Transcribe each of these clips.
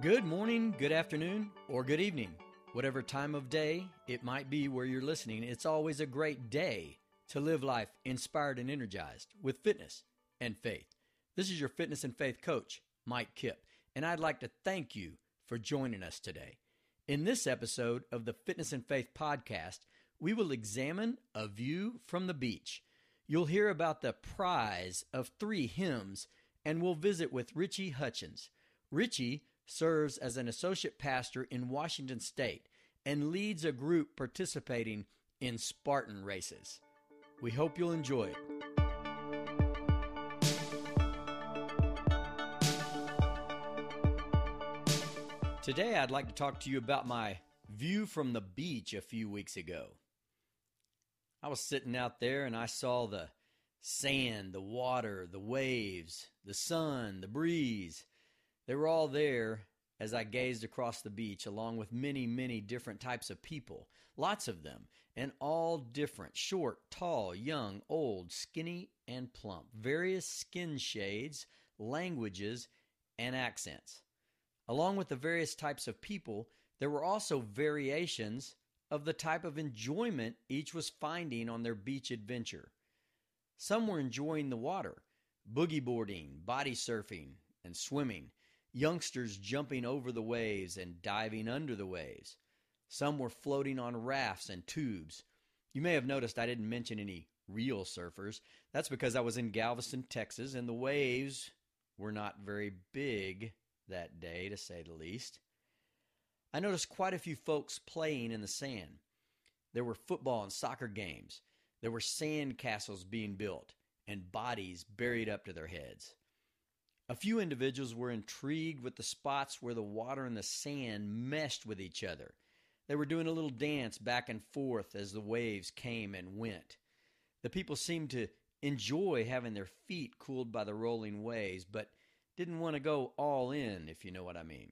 Good morning, good afternoon, or good evening. Whatever time of day it might be where you're listening, it's always a great day to live life inspired and energized with fitness and faith. This is your fitness and faith coach, Mike Kipp, and I'd like to thank you for joining us today. In this episode of the Fitness and Faith podcast, we will examine a view from the beach. You'll hear about the prize of three hymns, and we'll visit with Richie Hutchins. Richie serves as an associate pastor in Washington State and leads a group participating in Spartan races. We hope you'll enjoy it. Today, I'd like to talk to you about my view from the beach a few weeks ago. I was sitting out there and I saw the sand, the water, the waves, the sun, the breeze, they were all there as I gazed across the beach, along with many, many different types of people, lots of them, and all different short, tall, young, old, skinny, and plump, various skin shades, languages, and accents. Along with the various types of people, there were also variations of the type of enjoyment each was finding on their beach adventure. Some were enjoying the water, boogie boarding, body surfing, and swimming youngsters jumping over the waves and diving under the waves. Some were floating on rafts and tubes. You may have noticed I didn't mention any real surfers. That's because I was in Galveston, Texas, and the waves were not very big that day, to say the least. I noticed quite a few folks playing in the sand. There were football and soccer games. There were sand castles being built and bodies buried up to their heads. A few individuals were intrigued with the spots where the water and the sand meshed with each other. They were doing a little dance back and forth as the waves came and went. The people seemed to enjoy having their feet cooled by the rolling waves, but didn't want to go all in, if you know what I mean.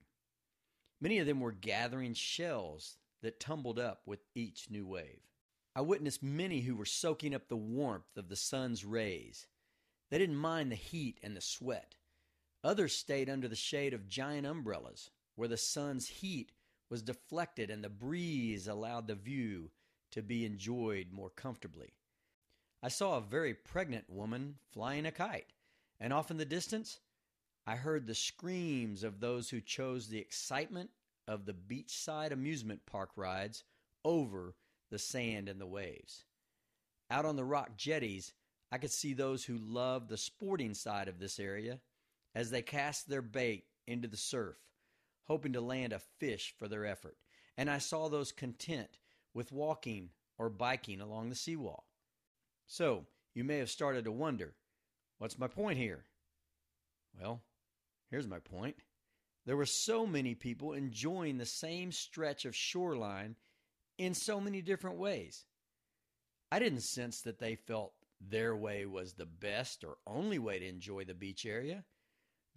Many of them were gathering shells that tumbled up with each new wave. I witnessed many who were soaking up the warmth of the sun's rays. They didn't mind the heat and the sweat. Others stayed under the shade of giant umbrellas, where the sun's heat was deflected and the breeze allowed the view to be enjoyed more comfortably. I saw a very pregnant woman flying a kite, and off in the distance, I heard the screams of those who chose the excitement of the beachside amusement park rides over the sand and the waves. Out on the rock jetties, I could see those who loved the sporting side of this area as they cast their bait into the surf, hoping to land a fish for their effort. And I saw those content with walking or biking along the seawall. So, you may have started to wonder what's my point here? Well, here's my point. There were so many people enjoying the same stretch of shoreline in so many different ways. I didn't sense that they felt their way was the best or only way to enjoy the beach area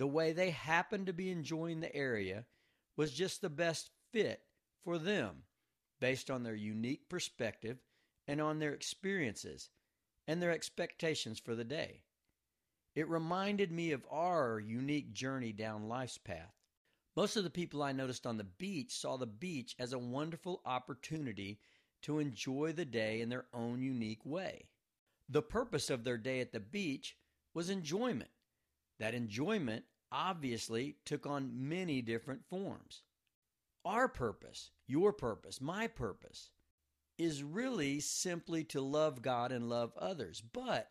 the way they happened to be enjoying the area was just the best fit for them based on their unique perspective and on their experiences and their expectations for the day. It reminded me of our unique journey down life's path. Most of the people I noticed on the beach saw the beach as a wonderful opportunity to enjoy the day in their own unique way. The purpose of their day at the beach was enjoyment. That enjoyment obviously took on many different forms. Our purpose, your purpose, my purpose, is really simply to love God and love others. But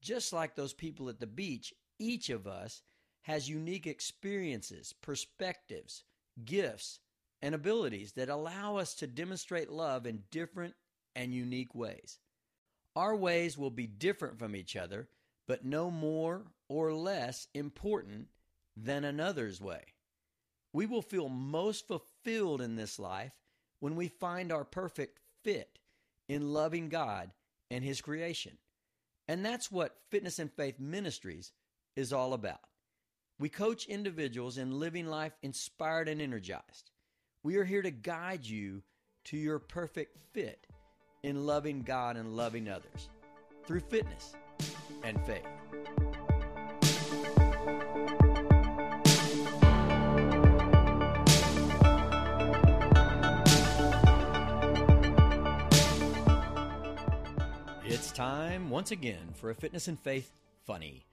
just like those people at the beach, each of us has unique experiences, perspectives, gifts, and abilities that allow us to demonstrate love in different and unique ways. Our ways will be different from each other, but no more or less important than another's way. We will feel most fulfilled in this life when we find our perfect fit in loving God and His creation. And that's what Fitness and Faith Ministries is all about. We coach individuals in living life inspired and energized. We are here to guide you to your perfect fit in loving God and loving others through fitness and faith. It's time once again for a Fitness and Faith Funny.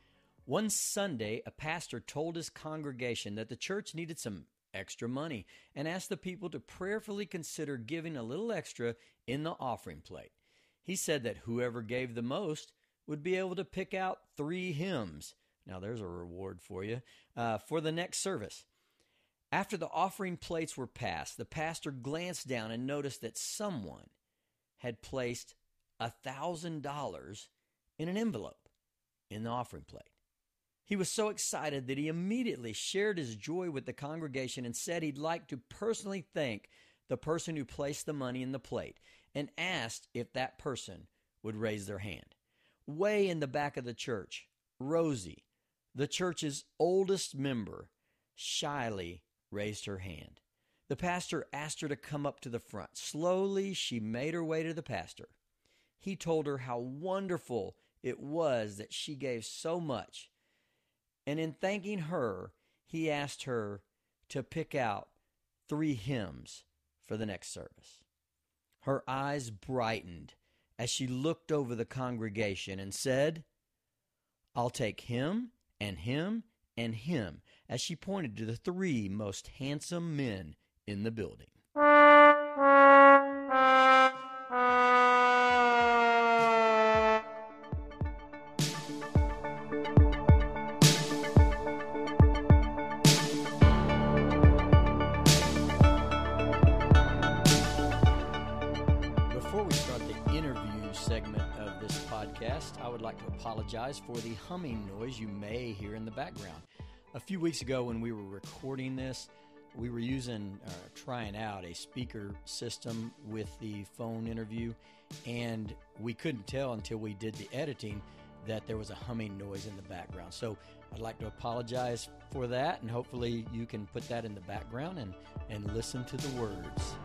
One Sunday, a pastor told his congregation that the church needed some extra money and asked the people to prayerfully consider giving a little extra in the offering plate. He said that whoever gave the most would be able to pick out three hymns. Now, there's a reward for you uh, for the next service. After the offering plates were passed, the pastor glanced down and noticed that someone had placed $1,000 in an envelope in the offering plate. He was so excited that he immediately shared his joy with the congregation and said he'd like to personally thank the person who placed the money in the plate and asked if that person would raise their hand. Way in the back of the church, Rosie, the church's oldest member, shyly raised her hand. The pastor asked her to come up to the front. Slowly, she made her way to the pastor he told her how wonderful it was that she gave so much. And in thanking her, he asked her to pick out three hymns for the next service. Her eyes brightened as she looked over the congregation and said, I'll take him and him and him, as she pointed to the three most handsome men in the building. Apologize for the humming noise you may hear in the background. A few weeks ago, when we were recording this, we were using, uh, trying out a speaker system with the phone interview, and we couldn't tell until we did the editing that there was a humming noise in the background. So I'd like to apologize for that, and hopefully you can put that in the background and, and listen to the words.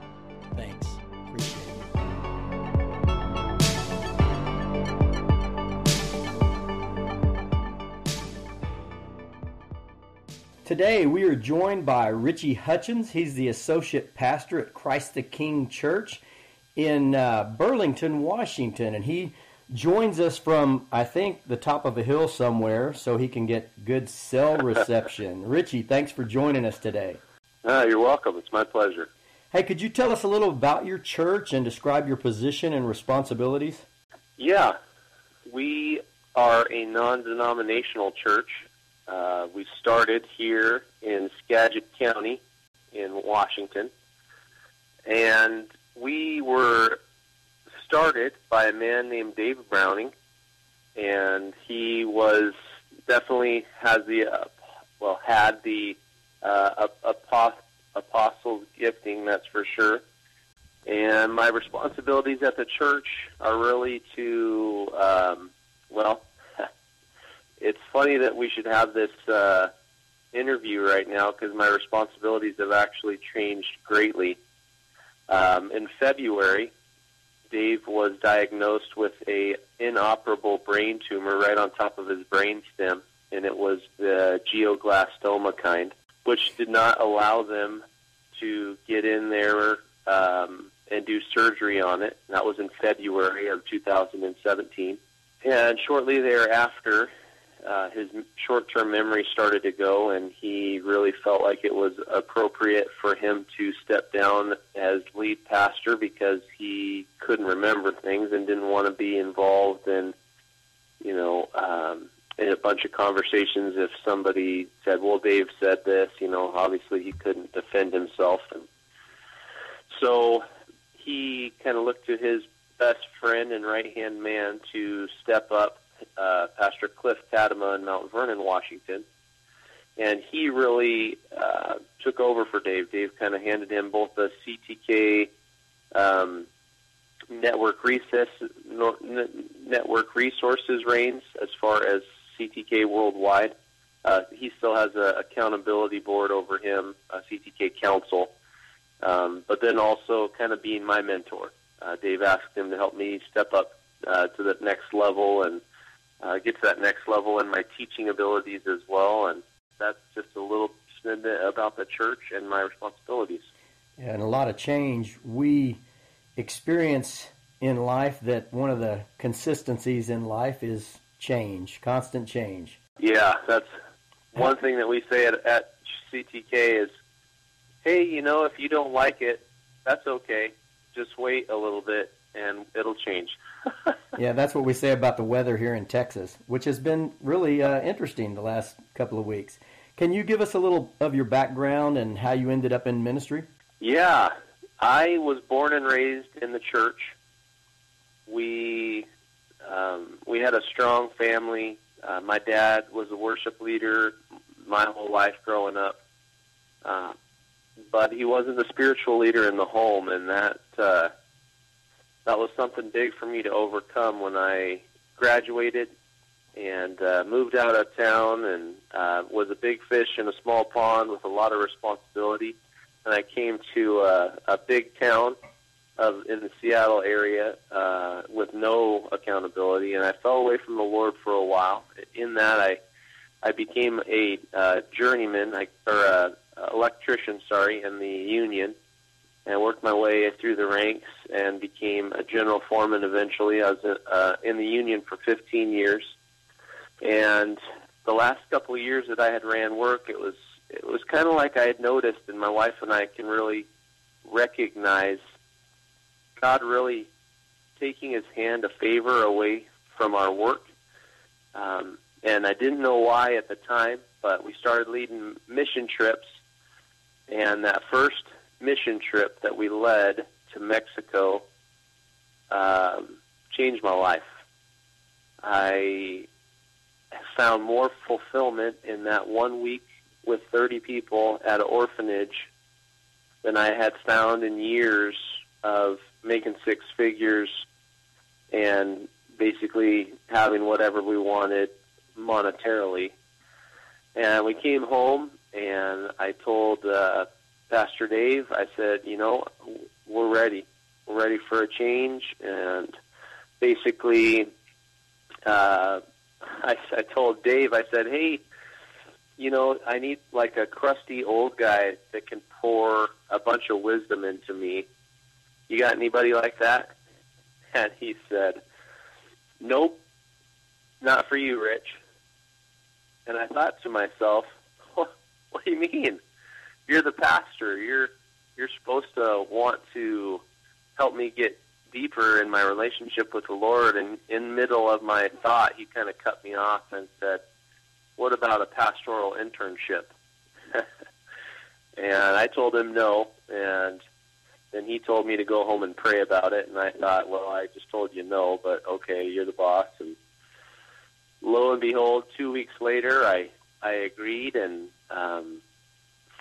Thanks. Appreciate it. Today we are joined by Richie Hutchins. He's the associate pastor at Christ the King Church in uh, Burlington, Washington, and he joins us from I think the top of a hill somewhere, so he can get good cell reception. Richie, thanks for joining us today. Uh, you're welcome. It's my pleasure. Hey, could you tell us a little about your church and describe your position and responsibilities? Yeah, we are a non-denominational church uh, we started here in Skagit County in Washington, and we were started by a man named Dave Browning, and he was definitely has the uh, well had the uh, apostle gifting, that's for sure. And my responsibilities at the church are really to, um, well, it's funny that we should have this uh, interview right now because my responsibilities have actually changed greatly. Um, in February, Dave was diagnosed with a inoperable brain tumor right on top of his brain stem, and it was the glioblastoma kind, which did not allow them to get in there um, and do surgery on it. That was in February of 2017. And shortly thereafter, uh, his short-term memory started to go, and he really felt like it was appropriate for him to step down as lead pastor because he couldn't remember things and didn't want to be involved in, you know, um, in a bunch of conversations. If somebody said, "Well, Dave said this," you know, obviously he couldn't defend himself, and so he kind of looked to his best friend and right-hand man to step up uh, Pastor Cliff Tadema in Mount Vernon, Washington. And he really uh, took over for Dave. Dave kind of handed him both the CTK um, network recess, no, network resources reins as far as CTK worldwide. Uh, he still has an accountability board over him, a CTK council, um, but then also kind of being my mentor. Uh, Dave asked him to help me step up uh, to the next level and uh, get to that next level in my teaching abilities as well. And that's just a little snippet about the church and my responsibilities. Yeah, and a lot of change. We experience in life that one of the consistencies in life is change, constant change. Yeah, that's one thing that we say at, at CTK is, hey, you know, if you don't like it, that's okay. Just wait a little bit and it'll change. yeah, that's what we say about the weather here in Texas, which has been really uh, interesting the last couple of weeks. Can you give us a little of your background and how you ended up in ministry? Yeah, I was born and raised in the church. We um, we had a strong family. Uh, my dad was a worship leader my whole life growing up, uh, but he wasn't a spiritual leader in the home, and that uh, that was something big for me to overcome when I graduated and uh, moved out of town and uh, was a big fish in a small pond with a lot of responsibility. And I came to uh, a big town of in the Seattle area uh, with no accountability, and I fell away from the Lord for a while. In that, I I became a uh, journeyman I, or a electrician, sorry, in the union, and worked my way through the ranks and became a general foreman. Eventually, I was uh, in the union for 15 years, and the last couple of years that I had ran work, it was it was kind of like I had noticed, and my wife and I can really recognize God really taking His hand of favor away from our work. Um, and I didn't know why at the time, but we started leading mission trips, and that first mission trip that we led to Mexico um, changed my life. I found more fulfillment in that one week with 30 people at an orphanage than I had found in years of making six figures and basically having whatever we wanted monetarily. And we came home, and I told uh, Pastor Dave, I said, you know, we're ready. We're ready for a change. And basically, uh, I, I told Dave, I said, hey, you know, I need like a crusty old guy that can pour a bunch of wisdom into me. You got anybody like that? And he said, nope, not for you, Rich. And I thought to myself, what, what do you mean? You're the pastor. You're you're supposed to want to help me get deeper in my relationship with the Lord. And in middle of my thought, he kind of cut me off and said, "What about a pastoral internship?" and I told him no, and then he told me to go home and pray about it. And I thought, well, I just told you no, but okay, you're the boss, and lo and behold, two weeks later, I I agreed, and um,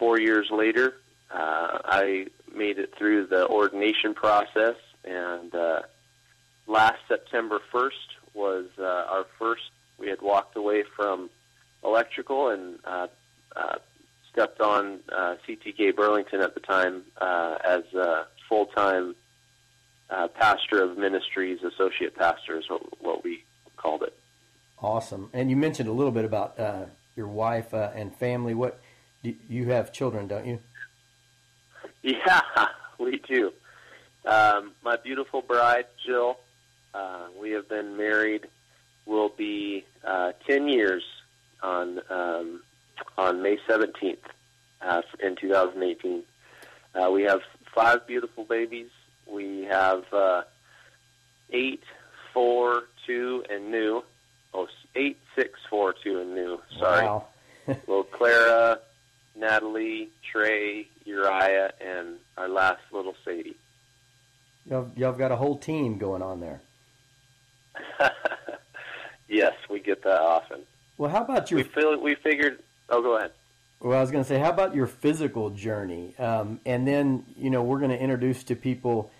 four years later, uh, I made it through the ordination process, and uh, last September 1st was uh, our first. We had walked away from electrical and uh, uh, stepped on uh, CTK Burlington at the time uh, as a full-time uh, pastor of ministries, associate pastor is what, what we called it. Awesome. And you mentioned a little bit about uh, your wife uh, and family. What do you have children, don't you? Yeah, we do. Um, my beautiful bride, Jill. Uh, we have been married. Will be uh, ten years on um, on May seventeenth uh, in 2018. Uh, we have five beautiful babies. We have uh, eight, four, two, and new oh, eight six four two and new. Sorry. Wow. little Clara, Natalie, Trey, Uriah, and our last little Sadie. Y'all, y'all got a whole team going on there. yes, we get that often. Well, how about your? We feel we figured. Oh, go ahead. Well, I was going to say, how about your physical journey? Um, and then, you know, we're going to introduce to people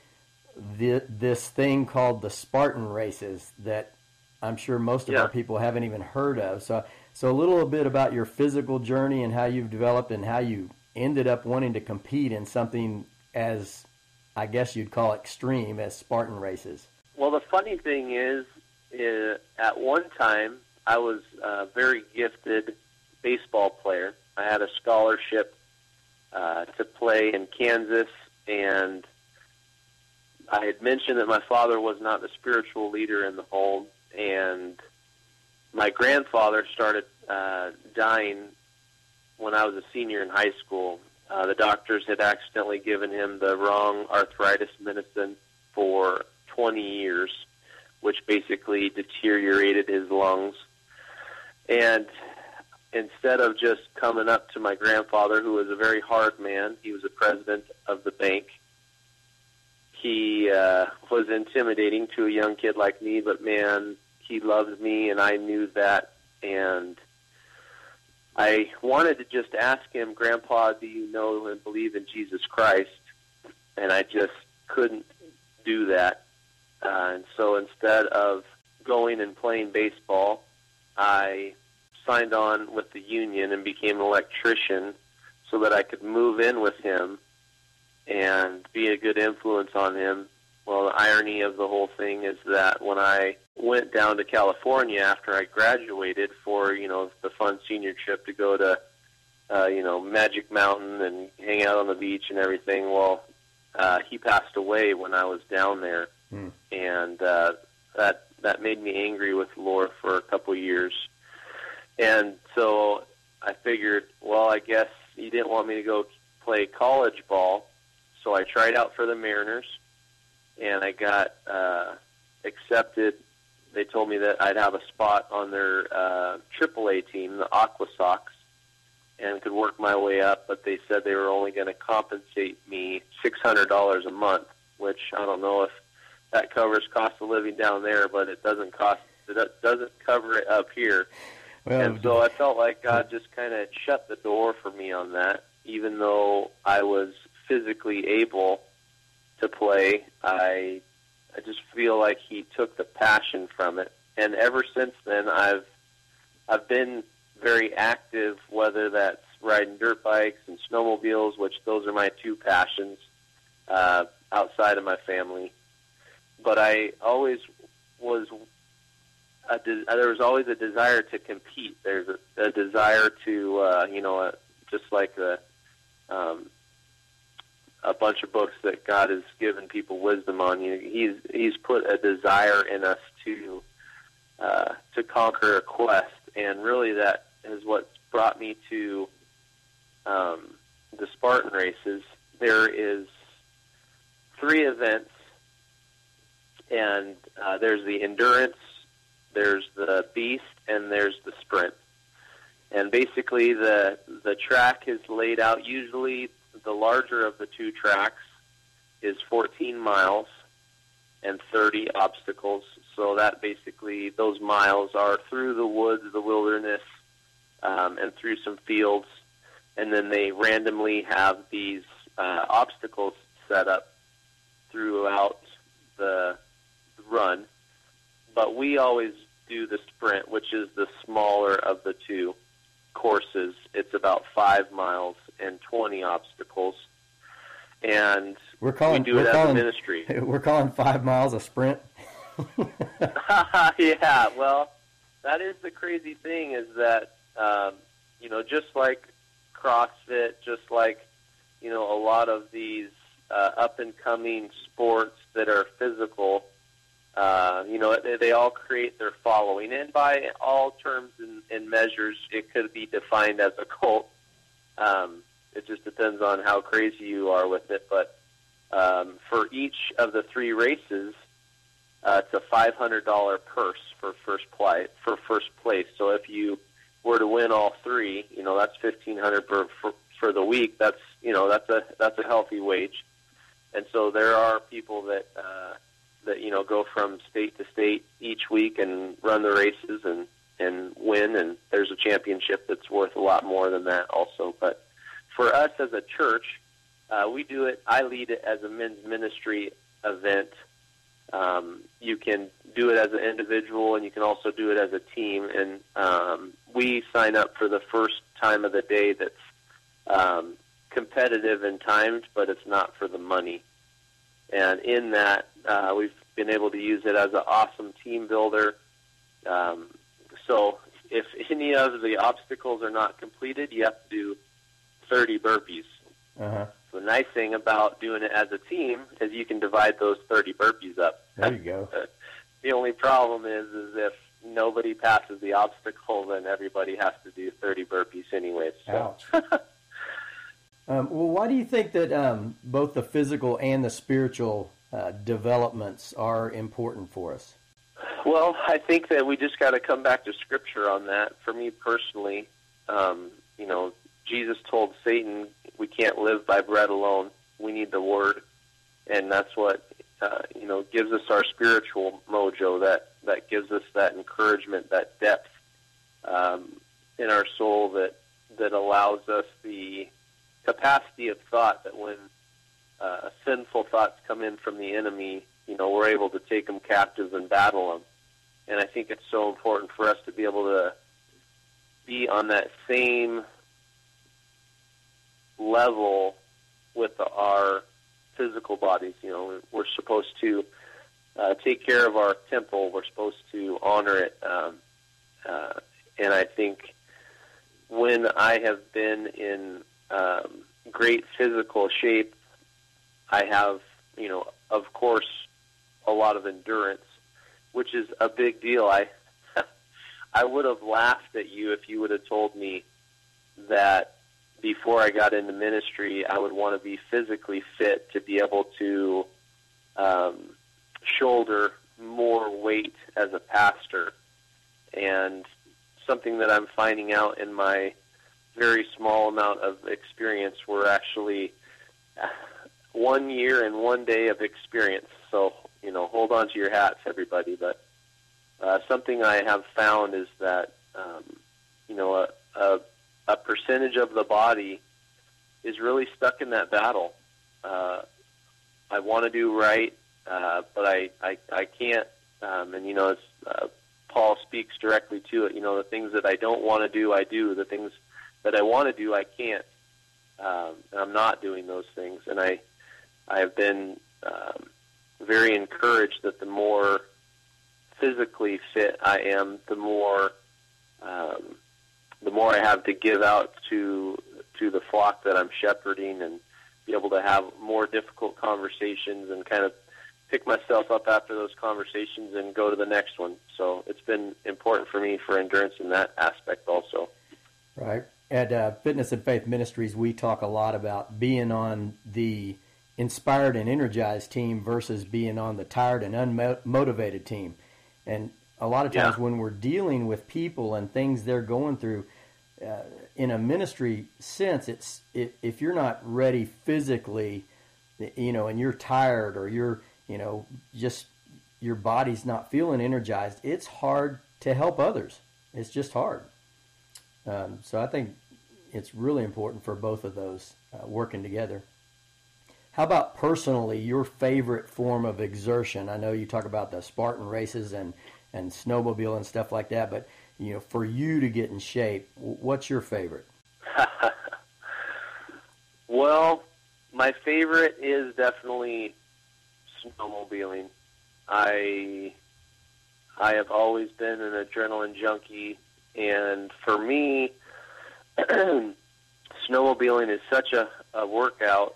the, this thing called the Spartan races that I'm sure most of yeah. our people haven't even heard of. So, so a little bit about your physical journey and how you've developed and how you ended up wanting to compete in something as, I guess you'd call extreme as Spartan races. Well, the funny thing is, is at one time I was a very gifted baseball player. I had a scholarship uh, to play in Kansas and I had mentioned that my father was not the spiritual leader in the home, and my grandfather started uh, dying when I was a senior in high school. Uh, the doctors had accidentally given him the wrong arthritis medicine for 20 years, which basically deteriorated his lungs. And instead of just coming up to my grandfather, who was a very hard man, he was the president of the bank. He uh, was intimidating to a young kid like me, but man, he loved me, and I knew that. And I wanted to just ask him, Grandpa, do you know and believe in Jesus Christ? And I just couldn't do that. Uh, and so instead of going and playing baseball, I signed on with the union and became an electrician so that I could move in with him and be a good influence on him. Well, the irony of the whole thing is that when I went down to California after I graduated for, you know, the fun senior trip to go to, uh, you know, Magic Mountain and hang out on the beach and everything, well, uh, he passed away when I was down there. Mm. And uh, that that made me angry with Lord for a couple years. And so I figured, well, I guess he didn't want me to go play college ball, so I tried out for the Mariners, and I got uh, accepted. They told me that I'd have a spot on their uh, AAA team, the Aqua Sox, and could work my way up. But they said they were only going to compensate me six hundred dollars a month, which I don't know if that covers cost of living down there, but it doesn't cost. It doesn't cover it up here. Well, and so I felt like God just kind of shut the door for me on that, even though I was physically able to play. I I just feel like He took the passion from it, and ever since then, I've I've been very active, whether that's riding dirt bikes and snowmobiles, which those are my two passions uh, outside of my family. But I always was a de- there was always a desire to compete. There's a, a desire to, uh, you know, uh, just like the, um, a bunch of books that God has given people wisdom on. You, he's he's put a desire in us to uh, to conquer a quest, and really that is what brought me to um, the Spartan races. There is three events, and uh, there's the endurance there's the beast, and there's the sprint. And basically, the the track is laid out. Usually, the larger of the two tracks is 14 miles and 30 obstacles. So that basically those miles are through the woods, the wilderness, um, and through some fields, and then they randomly have these uh, obstacles set up throughout the run. But we always do the sprint, which is the smaller of the two courses. It's about five miles and 20 obstacles. And we're calling, we do it calling, as a ministry. We're calling five miles a sprint. yeah, well, that is the crazy thing is that, um, you know, just like CrossFit, just like, you know, a lot of these uh, up and coming sports that are physical, uh, you know, they, they all create their following, and by all terms and, and measures, it could be defined as a cult. Um, it just depends on how crazy you are with it. But um, for each of the three races, uh, it's a five hundred dollar purse for first play for first place. So if you were to win all three, you know that's fifteen hundred for, for the week. That's you know that's a that's a healthy wage. And so there are people that uh, that you know go from state to state each week and run the races and and win and there's a championship that's worth a lot more than that also. But for us as a church uh, we do it i lead it as a men's ministry event. Um, you can do it as an individual and you can also do it as a team. And um, we sign up for the first time of the day that's um, competitive and timed but it's not for the money and in that uh, we've been able to use it as an awesome team builder. Um, so if any of the obstacles are not completed, you have to do 30 burpees. Uh-huh. So the nice thing about doing it as a team is you can divide those 30 burpees up. There you go. the only problem is, is if nobody passes the obstacle, then everybody has to do 30 burpees anyways. So. Ouch. um, well, why do you think that um, both the physical and the spiritual uh, developments are important for us? Well, I think that we just got to come back to Scripture on that. For me personally, um, you know, Jesus told Satan, "We can't live by bread alone. We need the Word," and that's what uh, you know gives us our spiritual mojo. That that gives us that encouragement, that depth um, in our soul that that allows us the capacity of thought that when uh, sinful thoughts come in from the enemy, you know, we're able to take them captive and battle them. And I think it's so important for us to be able to be on that same level with our physical bodies. You know, we're supposed to uh, take care of our temple. We're supposed to honor it. Um, uh, and I think when I have been in um, great physical shape, I have, you know, of course, a lot of endurance, which is a big deal. I I would have laughed at you if you would have told me that before I got into ministry, I would want to be physically fit to be able to um, shoulder more weight as a pastor. And something that I'm finding out in my very small amount of experience, we're actually one year and one day of experience. So, you know, hold on to your hats, everybody. But uh, something I have found is that, um, you know, a, a, a percentage of the body is really stuck in that battle. Uh, I want to do right, uh, but I, I, I can't. Um, and, you know, it's, uh, Paul speaks directly to it. You know, the things that I don't want to do, I do. The things that I want to do, I can't. Um, and I'm not doing those things. And I, I have been um, very encouraged that the more physically fit I am, the more um, the more I have to give out to to the flock that I'm shepherding, and be able to have more difficult conversations and kind of pick myself up after those conversations and go to the next one. So it's been important for me for endurance in that aspect also. Right. At uh, Fitness and Faith Ministries, we talk a lot about being on the inspired and energized team versus being on the tired and unmotivated team. And a lot of times yeah. when we're dealing with people and things they're going through, uh, in a ministry sense, it's it, if you're not ready physically, you know, and you're tired or you're, you know, just your body's not feeling energized, it's hard to help others. It's just hard. Um, so I think it's really important for both of those uh, working together. How about personally, your favorite form of exertion? I know you talk about the Spartan races and, and snowmobile and stuff like that, but you know, for you to get in shape, what's your favorite? well, my favorite is definitely snowmobiling. I I have always been an adrenaline junkie, and for me, snowmobiling is such a, a workout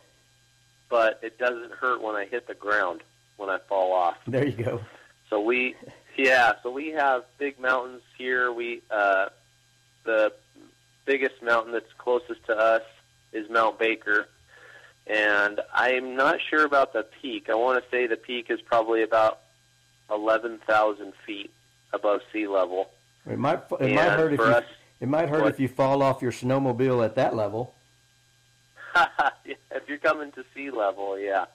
but it doesn't hurt when I hit the ground when I fall off. There you go. So we, yeah, so we have big mountains here. We uh, the biggest mountain that's closest to us is Mount Baker, and I'm not sure about the peak. I want to say the peak is probably about eleven thousand feet above sea level. It might it and might hurt if you, us, it might hurt what, if you fall off your snowmobile at that level. if you're coming to sea level, yeah.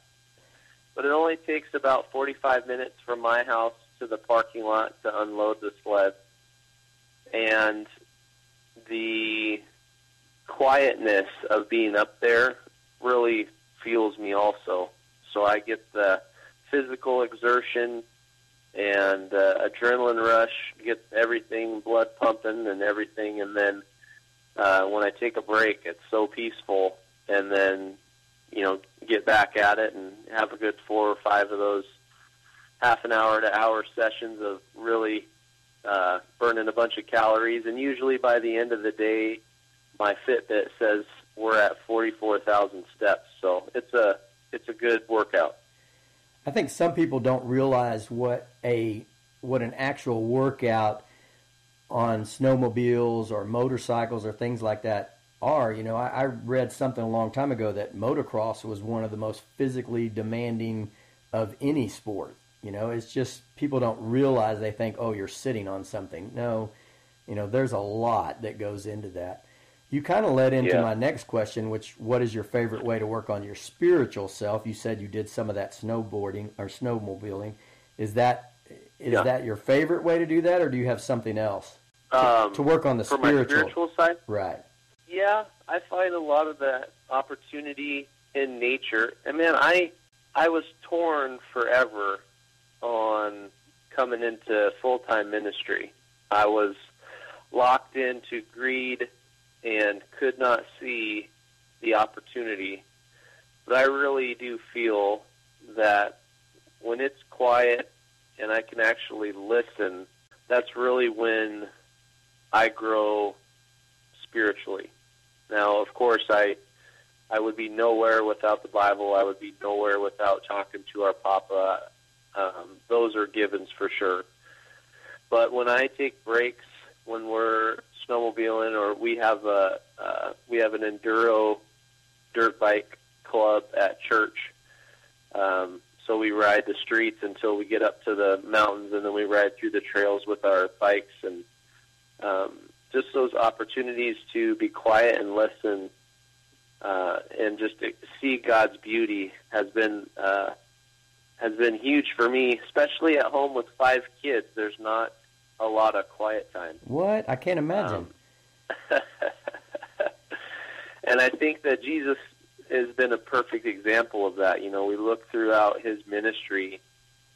But it only takes about 45 minutes from my house to the parking lot to unload the sled. And the quietness of being up there really fuels me also. So I get the physical exertion and uh, adrenaline rush, get everything blood pumping and everything, and then uh, when I take a break, it's so peaceful and then you know get back at it and have a good four or five of those half an hour to hour sessions of really uh, burning a bunch of calories. And usually by the end of the day, my Fitbit says we're at 44,000 steps. So it's a it's a good workout. I think some people don't realize what a what an actual workout on snowmobiles or motorcycles or things like that are. You know, I, I read something a long time ago that motocross was one of the most physically demanding of any sport. You know, it's just people don't realize they think, oh, you're sitting on something. No, you know, there's a lot that goes into that. You kind of led into Yeah. my next question, which what is your favorite way to work on your spiritual self? You said you did some of that snowboarding or snowmobiling. Is that is Yeah. that your favorite way to do that, or do you have something else Um, to work on the spiritual? spiritual side, Right. yeah, I find a lot of that opportunity in nature. And man, I I was torn forever on coming into full time ministry. I was locked into greed and could not see the opportunity. But I really do feel that when it's quiet and I can actually listen, that's really when I grow spiritually. Now, of course, I I would be nowhere without the Bible. I would be nowhere without talking to our Papa. Um, those are givens for sure. But when I take breaks, when we're snowmobiling, or we have a uh, we have an enduro dirt bike club at church. Um, so we ride the streets until we get up to the mountains, and then we ride through the trails with our bikes, and um, just those opportunities to be quiet and listen, uh, and just to see God's beauty has been uh, has been huge for me, especially at home with five kids. There's not a lot of quiet time. What? I can't imagine. Um, and I think that Jesus has been a perfect example of that. You know, we look throughout his ministry,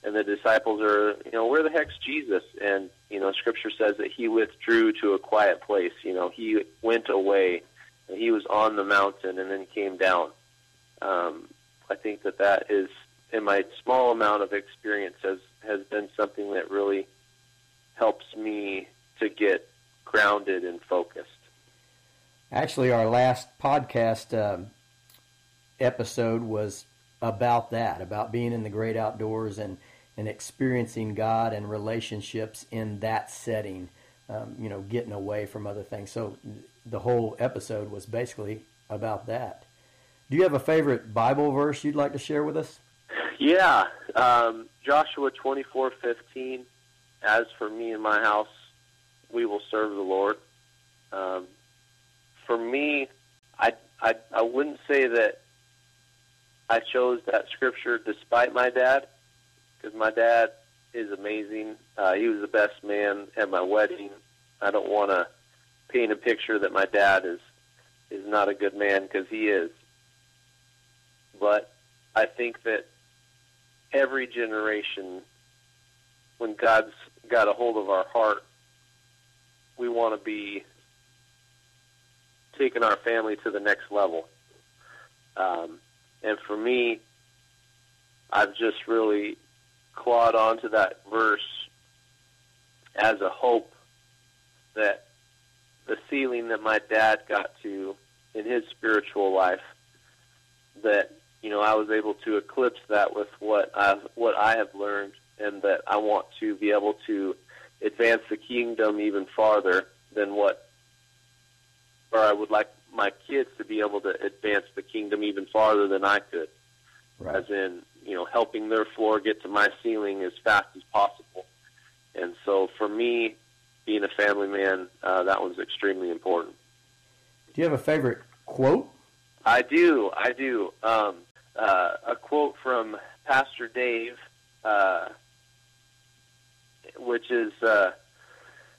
and the disciples are, you know, where the heck's Jesus? And you know, Scripture says that he withdrew to a quiet place. You know, he went away, and he was on the mountain, and then came down. Um, I think that that is, in my small amount of experience, has has been something that really helps me to get grounded and focused. Actually, our last podcast um, episode was about that, about being in the great outdoors and, and experiencing God and relationships in that setting, um, you know, getting away from other things. So the whole episode was basically about that. Do you have a favorite Bible verse you'd like to share with us? Yeah, um, Joshua twenty four fifteen. As for me and my house, we will serve the Lord. Um, for me, I, I I wouldn't say that I chose that scripture despite my dad, because my dad is amazing. Uh, he was the best man at my wedding. I don't want to paint a picture that my dad is is not a good man because he is. But I think that every generation, when God's got a hold of our heart, we want to be taking our family to the next level. Um, and for me, I've just really clawed onto that verse as a hope that the ceiling that my dad got to in his spiritual life, that you know I was able to eclipse that with what I what I have learned, and that I want to be able to advance the kingdom even farther than what, or I would like my kids to be able to advance the kingdom even farther than I could as in you know helping their floor get to my ceiling as fast as possible. And so for me, being a family man, uh, that was extremely important. Do you have a favorite quote? I do, I do. Um, uh, a quote from Pastor Dave, uh, which is uh,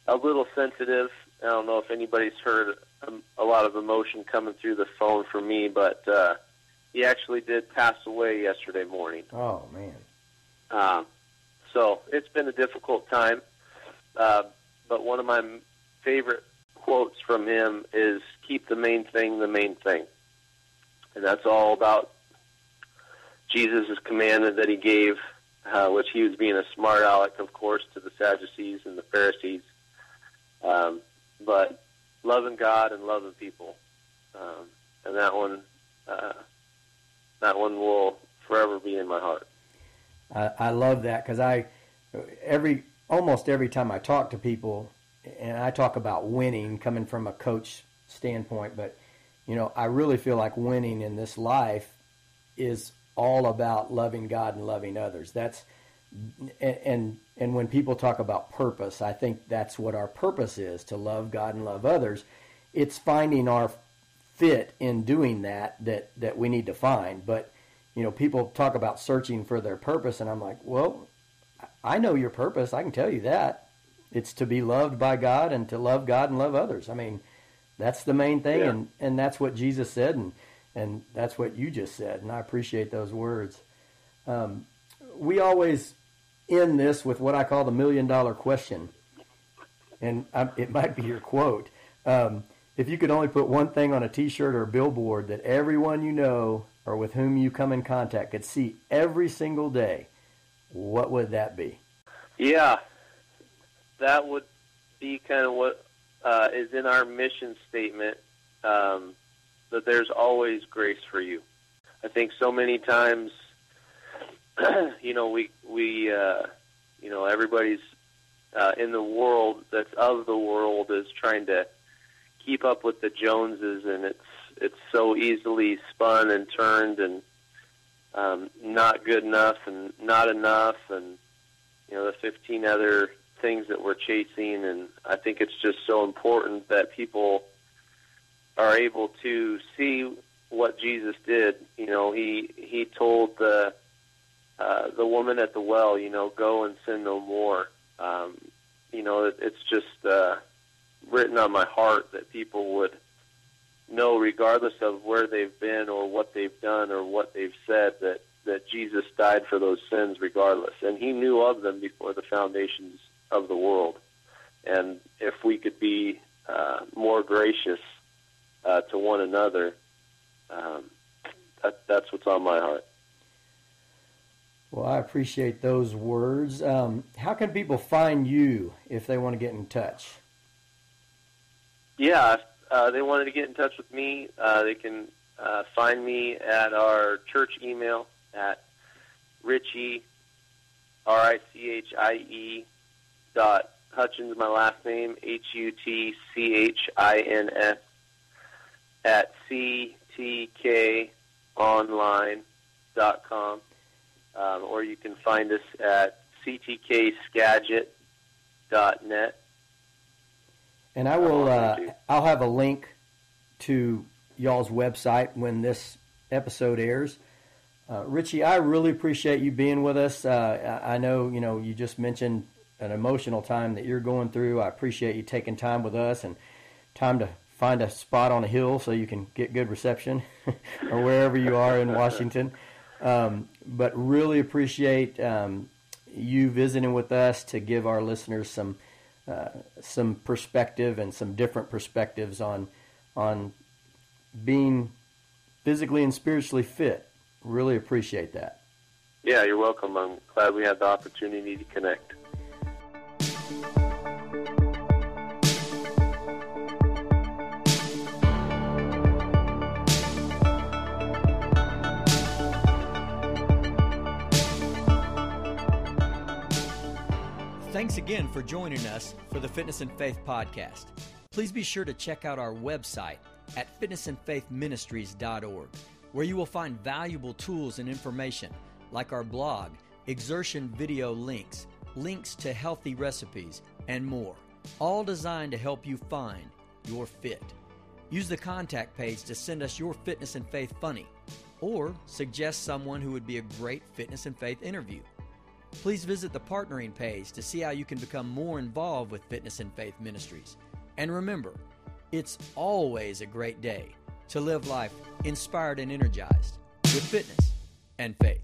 a little sensitive. I don't know if anybody's heard um, a lot of emotion coming through the phone for me, but uh, he actually did pass away yesterday morning. Oh, man. Um, so it's been a difficult time. Uh, but one of my favorite quotes from him is keep the main thing the main thing. And that's all about Jesus' commandment that he gave, uh, which he was being a smart aleck, of course, to the Sadducees and the Pharisees. Um, but loving God and loving people. Um, and that one uh, that one will forever be in my heart. I, I love that because I every almost every time I talk to people, and I talk about winning coming from a coach standpoint, but you know I really feel like winning in this life is all about loving God and loving others. That's and, and when people talk about purpose, I think that's what our purpose is to love God and love others. It's finding our fit in doing that that that we need to find. But you know, people talk about searching for their purpose, and I'm like, well, I know your purpose. I can tell you that it's to be loved by God and to love God and love others. I mean, that's the main thing, yeah. and and that's what Jesus said, and and that's what you just said, and I appreciate those words. Um, we always end this with what I call the million dollar question, and I, it might be your quote. Um, if you could only put one thing on a T-shirt or a billboard that everyone you know or with whom you come in contact could see every single day, what would that be? Yeah, that would be kind of what uh, is in our mission statement. Um, that there's always grace for you. I think so many times, you know, we we uh, you know everybody's uh, in the world that's of the world is trying to keep up with the Joneses, and it's it's so easily spun and turned and um, not good enough and not enough, and you know the 15 other things that we're chasing. And I think it's just so important that people are able to see what Jesus did. You know, he he told the uh, the woman at the well, you know, go and sin no more. Um, you know, it, it's just uh, written on my heart that people would know, regardless of where they've been or what they've done or what they've said, that that Jesus died for those sins, regardless, and He knew of them before the foundations of the world. And if we could be uh, more gracious uh, to one another, um, that, that's what's on my heart. Well, I appreciate those words. Um, how can people find you if they want to get in touch? Yeah, if uh, they wanted to get in touch with me, uh, they can uh, find me at our church email at Richie, R I C H I E dot Hutchins, my last name, H U T C H I N S, at ctkonline.com. Um, or you can find us at ctkskagit.net. And I will. Uh, I'll have a link to y'all's website when this episode airs. Uh, Richie, I really appreciate you being with us. Uh, I know you know you just mentioned an emotional time that you're going through. I appreciate you taking time with us and time to find a spot on a hill so you can get good reception or wherever you are in Washington. Um, but really appreciate um, you visiting with us to give our listeners some uh, some perspective and some different perspectives on on being physically and spiritually fit. Really appreciate that. Yeah, you're welcome. I'm glad we had the opportunity to connect. Again for joining us for the Fitness and Faith podcast. Please be sure to check out our website at fitnessandfaithministries.org, where you will find valuable tools and information like our blog, exertion video links, links to healthy recipes, and more, all designed to help you find your fit. Use the contact page to send us your fitness and faith funny, or suggest someone who would be a great fitness and faith interview. Please visit the partnering page to see how you can become more involved with Fitness and Faith Ministries. And remember, it's always a great day to live life inspired and energized with fitness and faith.